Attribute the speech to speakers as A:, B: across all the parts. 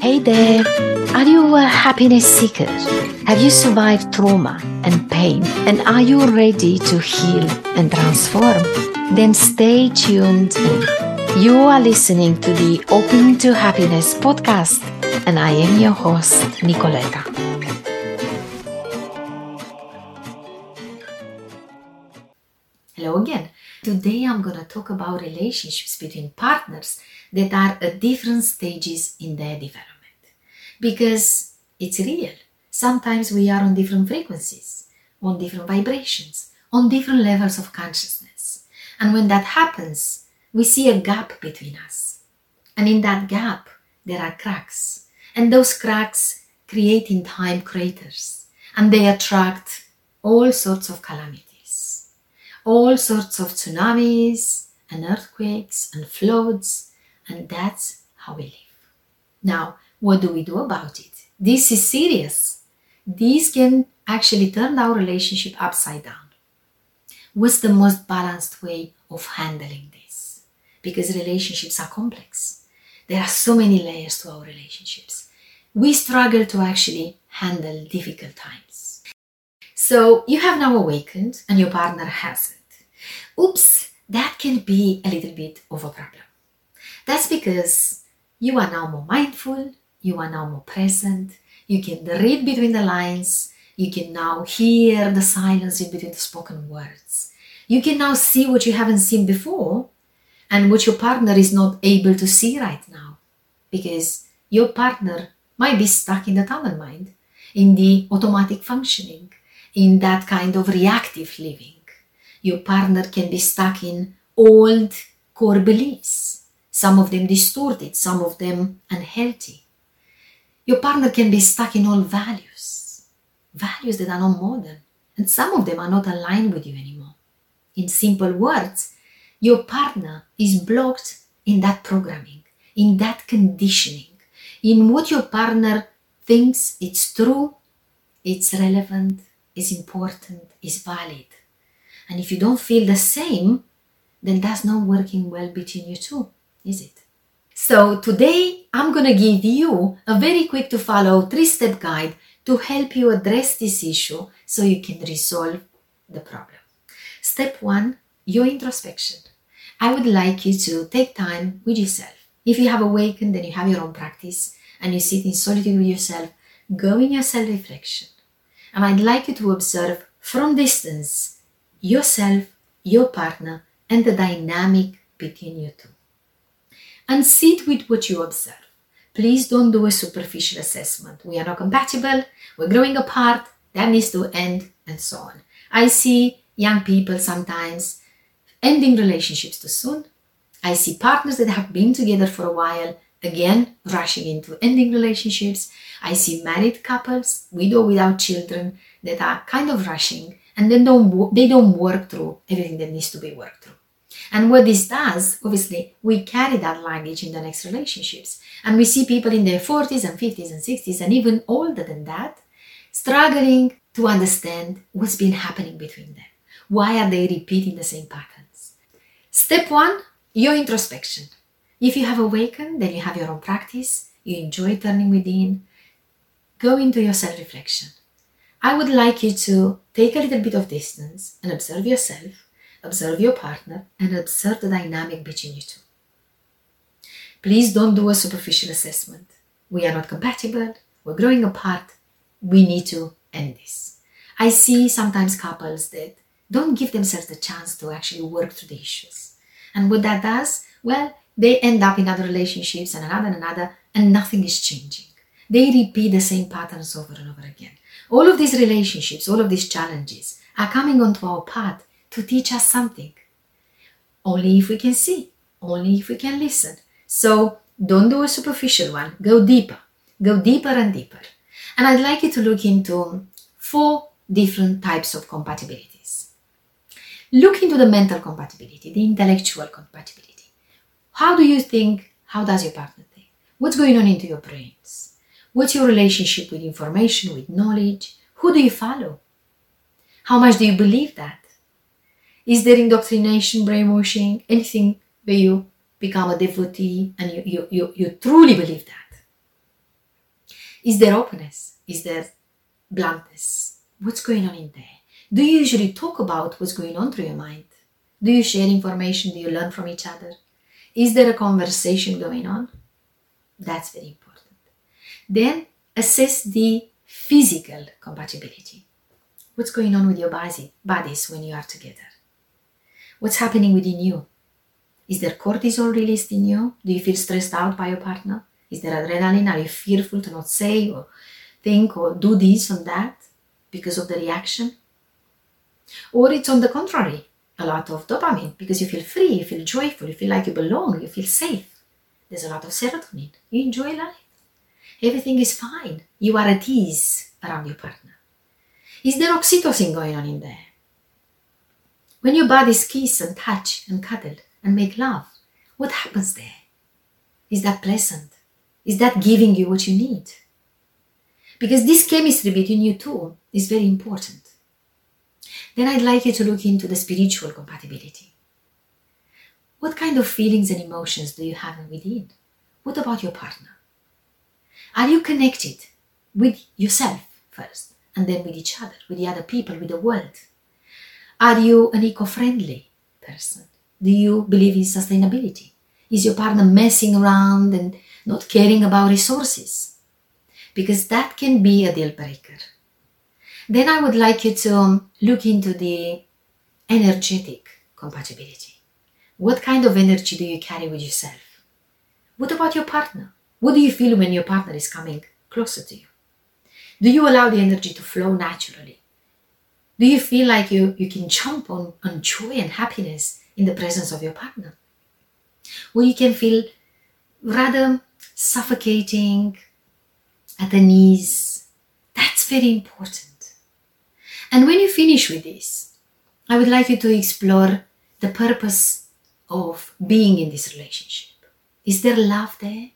A: Hey there! Are you a happiness seeker? Have you survived trauma and pain? And are you ready to heal and transform? Then stay tuned in. You are listening to the Open to Happiness podcast, and I am your host, Nicoleta. Today I'm going to talk about relationships between partners that are at different stages in their development. Because it's real. Sometimes we are on different frequencies, on different vibrations, on different levels of consciousness. And when that happens, we see a gap between us. And in that gap, there are cracks. And those cracks create in time craters. And they attract all sorts of calamities, all sorts of tsunamis and earthquakes and floods. And that's how we live. Now, what do we do about it? This is serious. This can actually turn our relationship upside down. What's the most balanced way of handling this? Because relationships are complex. There are so many layers to our relationships. We struggle to actually handle difficult times. So you have now awakened and your partner hasn't. Oops, that can be a little bit of a problem. That's because you are now more mindful, you are now more present, you can read between the lines, you can now hear the silence in between the spoken words. You can now see what you haven't seen before and what your partner is not able to see right now because your partner might be stuck in the tunnel mind, in the automatic functioning, in that kind of reactive living. Your partner can be stuck in old core beliefs, some of them distorted, some of them unhealthy. Your partner can be stuck in old values, values that are not modern, and some of them are not aligned with you anymore. In simple words, your partner is blocked in that programming, in that conditioning, in what your partner thinks it's true, it's relevant, is important, is valid. And if you don't feel the same, then that's not working well between you two, is it? So today I'm gonna give you a very quick to follow three step guide to help you address this issue so you can resolve the problem. Step one, your introspection. I would like you to take time with yourself. If you have awakened and you have your own practice and you sit in solitude with yourself, go in your self reflection. And I'd like you to observe from distance yourself, your partner, and the dynamic between you two. And sit with what you observe. Please don't do a superficial assessment. We are not compatible, we're growing apart, that needs to end, and so on. I see young people sometimes ending relationships too soon. I see partners that have been together for a while again rushing into ending relationships. I see married couples, with or without children, that are kind of rushing and then don't they don't work through everything that needs to be worked through. And what this does, obviously, we carry that language in the next relationships. And we see people in their 40s and 50s and 60s and even older than that struggling to understand what's been happening between them. Why are they repeating the same patterns? Step one, your introspection. If you have awakened, then you have your own practice, you enjoy turning within, go into your self reflection. I would like you to take a little bit of distance and observe yourself, observe your partner, and observe the dynamic between you two. Please don't do a superficial assessment. We are not compatible, we're growing apart, we need to end this. I see sometimes couples that don't give themselves the chance to actually work through the issues. And what that does, well, they end up in other relationships and another and another, and nothing is changing. They repeat the same patterns over and over again. All of these relationships, all of these challenges are coming onto our path to teach us something. Only if we can see, only if we can listen. So don't do a superficial one, go deeper, go deeper and deeper. And I'd like you to look into four different types of compatibilities. Look into the mental compatibility, the intellectual compatibility. How do you think? How does your partner think? What's going on into your brains? What's your relationship with information, with knowledge? Who do you follow? How much do you believe that? Is there indoctrination, brainwashing, anything where you become a devotee and you, you, you, you truly believe that? Is there openness? Is there bluntness? What's going on in there? Do you usually talk about what's going on through your mind? Do you share information? Do you learn from each other? Is there a conversation going on? That's very important. Then assess the physical compatibility. What's going on with your body, bodies when you are together? What's happening within you? Is there cortisol released in you? Do you feel stressed out by your partner? Is there adrenaline? Are you fearful to not say or think or do this or that because of the reaction? Or it's on the contrary, a lot of dopamine because you feel free, you feel joyful, you feel like you belong, you feel safe. There's a lot of serotonin. You enjoy life. Everything is fine. You are at ease around your partner. Is there oxytocin going on in there? When your bodies kiss and touch and cuddle and make love, what happens there? Is that pleasant? Is that giving you what you need? Because this chemistry between you two is very important. Then I'd like you to look into the spiritual compatibility. What kind of feelings and emotions do you have within? What about your partner? Are you connected with yourself first and then with each other, with the other people, with the world? Are you an eco friendly person? Do you believe in sustainability? Is your partner messing around and not caring about resources? Because that can be a deal breaker. Then I would like you to um, look into the energetic compatibility. What kind of energy do you carry with yourself? What about your partner? What do you feel when your partner is coming closer to you? Do you allow the energy to flow naturally? Do you feel like you, you can jump on, on joy and happiness in the presence of your partner? Or you can feel rather suffocating, at the knees. That's very important. And when you finish with this, I would like you to explore the purpose of being in this relationship. Is there love there?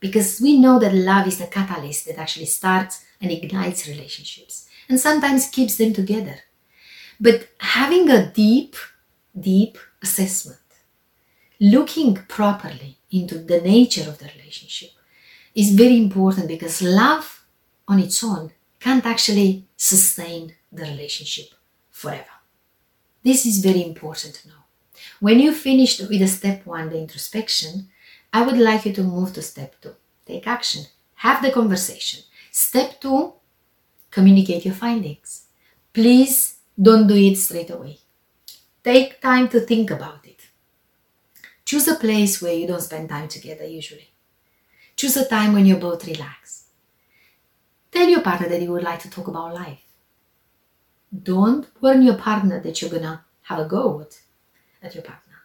A: Because we know that love is the catalyst that actually starts and ignites relationships and sometimes keeps them together. But having a deep, deep assessment, looking properly into the nature of the relationship is very important because love on its own can't actually sustain the relationship forever. This is very important to know. When you finished with the step one, the introspection, I would like you to move to step two. Take action. Have the conversation. Step two, communicate your findings. Please don't do it straight away. Take time to think about it. Choose a place where you don't spend time together usually. Choose a time when you're both relaxed. Tell your partner that you would like to talk about life. Don't warn your partner that you're gonna have a go at, your partner.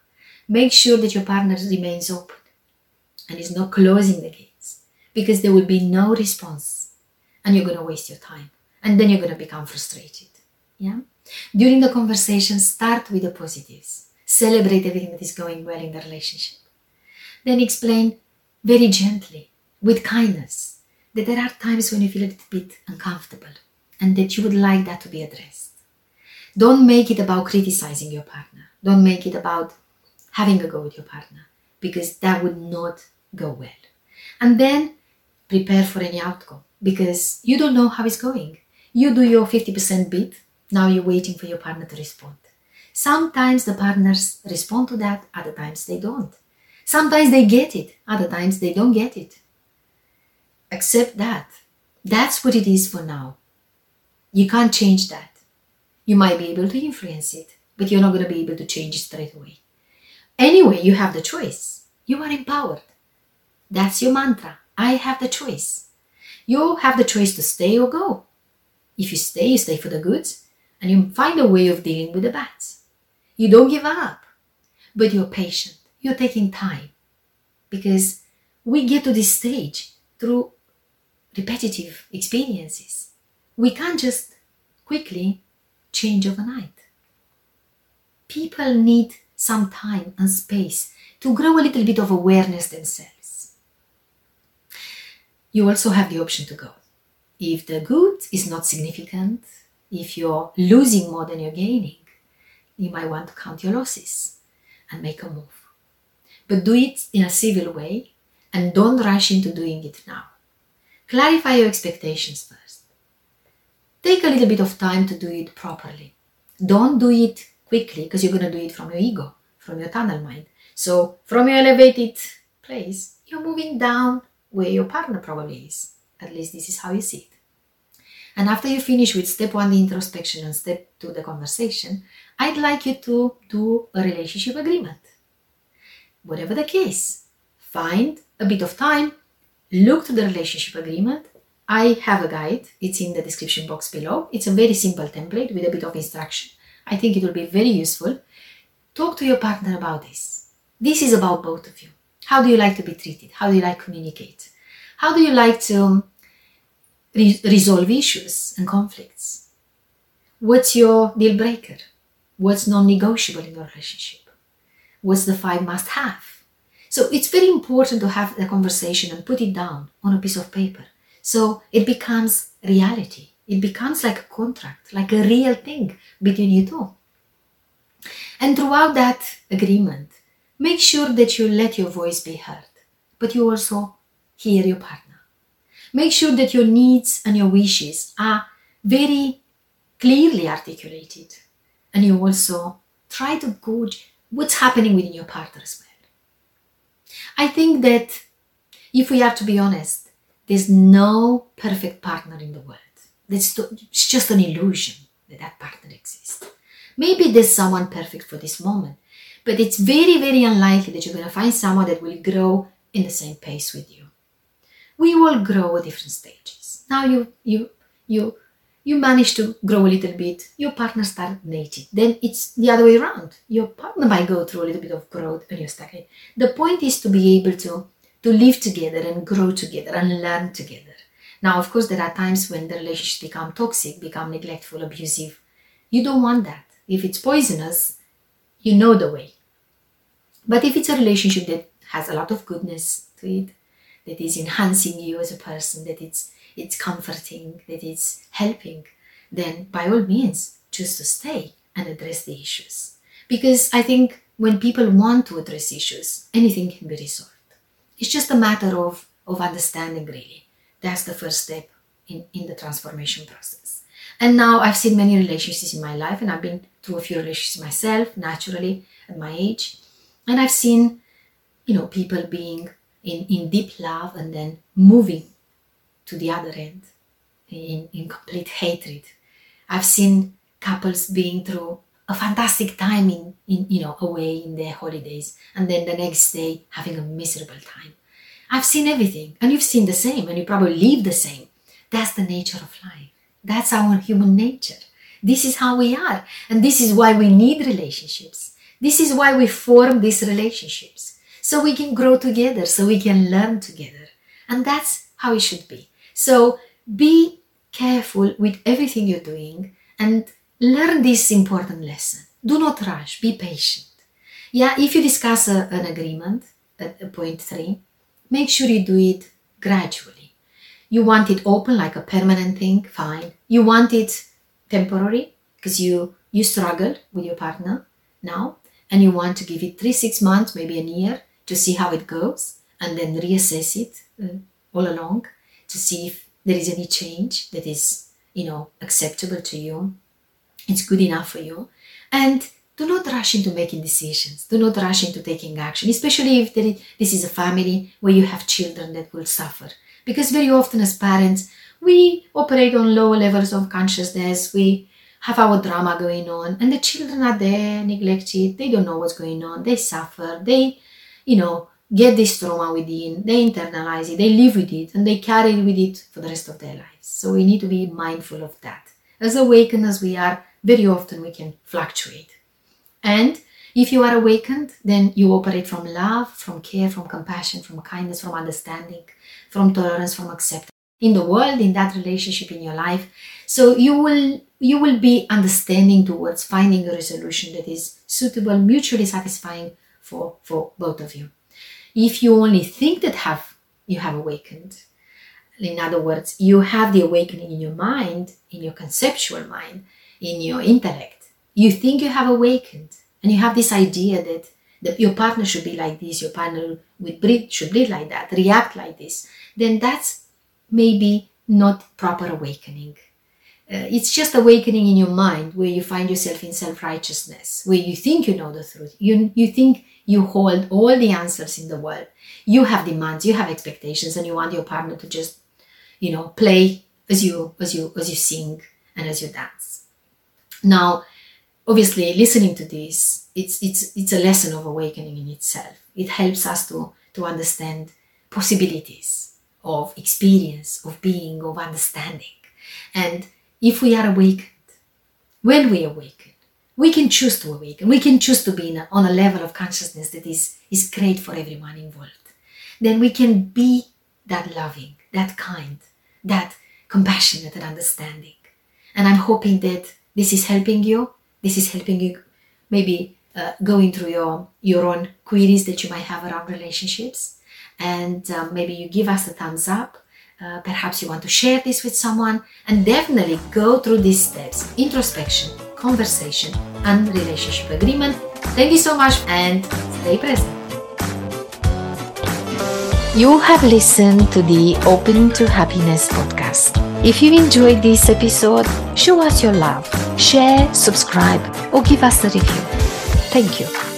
A: Make sure that your partner remains open and is not closing the gates because there will be no response and you're gonna waste your time and then you're gonna become frustrated. Yeah? During the conversation, start with the positives. Celebrate everything that is going well in the relationship. Then explain very gently, with kindness, that there are times when you feel a little bit uncomfortable and that you would like that to be addressed. Don't make it about criticizing your partner. Don't make it about having a go with your partner because that would not go well. And then prepare for any outcome because you don't know how it's going. You do your 50% bit, now you're waiting for your partner to respond. Sometimes the partners respond to that, other times they don't. Sometimes they get it, other times they don't get it. Accept that. That's what it is for now. You can't change that. You might be able to influence it, but you're not going to be able to change it straight away. Anyway, you have the choice. You are empowered. That's your mantra. I have the choice. You have the choice to stay or go. If you stay, you stay for the goods and you find a way of dealing with the bads. You don't give up, but you're patient. You're taking time because we get to this stage through repetitive experiences we can't just quickly change overnight. People need some time and space to grow a little bit of awareness themselves. You also have the option to go. If the good is not significant, if you're losing more than you're gaining, you might want to count your losses and make a move. But do it in a civil way and don't rush into doing it now. clarify your expectations first. Take a little bit of time to do it properly. Don't do it quickly because you're going to do it from your ego, from your tunnel mind. So, from your elevated place, you're moving down where your partner probably is. At least this is how you see it. And after you finish with step one, the introspection, and step two, the conversation, I'd like you to do a relationship agreement. Whatever the case, find a bit of time, look to the relationship agreement. I have a guide, it's in the description box below. It's a very simple template with a bit of instruction. I think it will be very useful. Talk to your partner about this. This is about both of you. How do you like to be treated? How do you like to communicate? How do you like to re- resolve issues and conflicts? What's your deal breaker? What's non negotiable in your relationship? What's the five must have? So it's very important to have the conversation and put it down on a piece of paper. So it becomes reality. It becomes like a contract, like a real thing between you two. And throughout that agreement, make sure that you let your voice be heard, but you also hear your partner. Make sure that your needs and your wishes are very clearly articulated, and you also try to gauge what's happening within your partner as well. I think that if we are to be honest, there's no perfect partner in the world. It's just an illusion that that partner exists. Maybe there's someone perfect for this moment, but it's very, very unlikely that you're going to find someone that will grow in the same pace with you. We all grow at different stages. Now you, you, you, you manage to grow a little bit, your partner stagnated. Then it's the other way around. Your partner might go through a little bit of growth and you're stagnant. The point is to be able to, to live together and grow together and learn together. Now, of course, there are times when the relationships become toxic, become neglectful, abusive. You don't want that. If it's poisonous, you know the way. But if it's a relationship that has a lot of goodness to it, that is enhancing you as a person, that it's it's comforting, that it's helping, then by all means choose to stay and address the issues. Because I think when people want to address issues, anything can be resolved. It's just a matter of, of understanding really that's the first step in, in the transformation process. And now I've seen many relationships in my life, and I've been through a few relationships myself, naturally, at my age. And I've seen, you know, people being in, in deep love and then moving to the other end in, in complete hatred. I've seen couples being through a fantastic time in, in you know away in their holidays and then the next day having a miserable time I've seen everything, and you've seen the same, and you probably live the same. That's the nature of life. That's our human nature. This is how we are, and this is why we need relationships. This is why we form these relationships. So we can grow together, so we can learn together. And that's how it should be. So be careful with everything you're doing and learn this important lesson. Do not rush, be patient. Yeah, if you discuss a, an agreement at point three, make sure you do it gradually. You want it open like a permanent thing, fine. You want it temporary because you you struggle with your partner now and you want to give it three, six months, maybe a year to see how it goes and then reassess it uh, all along to see if there is any change that is, you know, acceptable to you. It's good enough for you. And do not rush into making decisions. Do not rush into taking action, especially if this is a family where you have children that will suffer. Because very often, as parents, we operate on lower levels of consciousness. We have our drama going on, and the children are there, neglected. They don't know what's going on. They suffer. They, you know, get this trauma within. They internalize it. They live with it, and they carry it with it for the rest of their lives. So we need to be mindful of that. As awakened as we are, very often we can fluctuate. And if you are awakened, then you operate from love, from care, from compassion, from kindness, from understanding, from tolerance, from acceptance in the world, in that relationship in your life. So you will you will be understanding towards finding a resolution that is suitable, mutually satisfying for, for both of you. If you only think that have you have awakened, in other words, you have the awakening in your mind, in your conceptual mind, in your intellect, you think you have awakened and you have this idea that, that your partner should be like this, your partner would breathe, should breathe like that, react like this, then that's maybe not proper awakening. Uh, it's just awakening in your mind where you find yourself in self-righteousness, where you think you know the truth. You, you think you hold all the answers in the world. You have demands, you have expectations, and you want your partner to just, you know, play as you as you as you sing and as you dance. Now, obviously, listening to this, it's it's it's a lesson of awakening in itself. It helps us to to understand possibilities of experience, of being, of understanding, and if we are awakened, when we awaken, we can choose to awaken. We can choose to be a, on a level of consciousness that is, is great for everyone involved. Then we can be that loving, that kind, that compassionate and understanding. And I'm hoping that this is helping you. This is helping you maybe uh, going through your, your own queries that you might have around relationships. And um, maybe you give us a thumbs up uh, perhaps you want to share this with someone and definitely go through these steps introspection, conversation, and relationship agreement. Thank you so much and stay present. You have listened to the Open to Happiness podcast. If you enjoyed this episode, show us your love, share, subscribe, or give us a review. Thank you.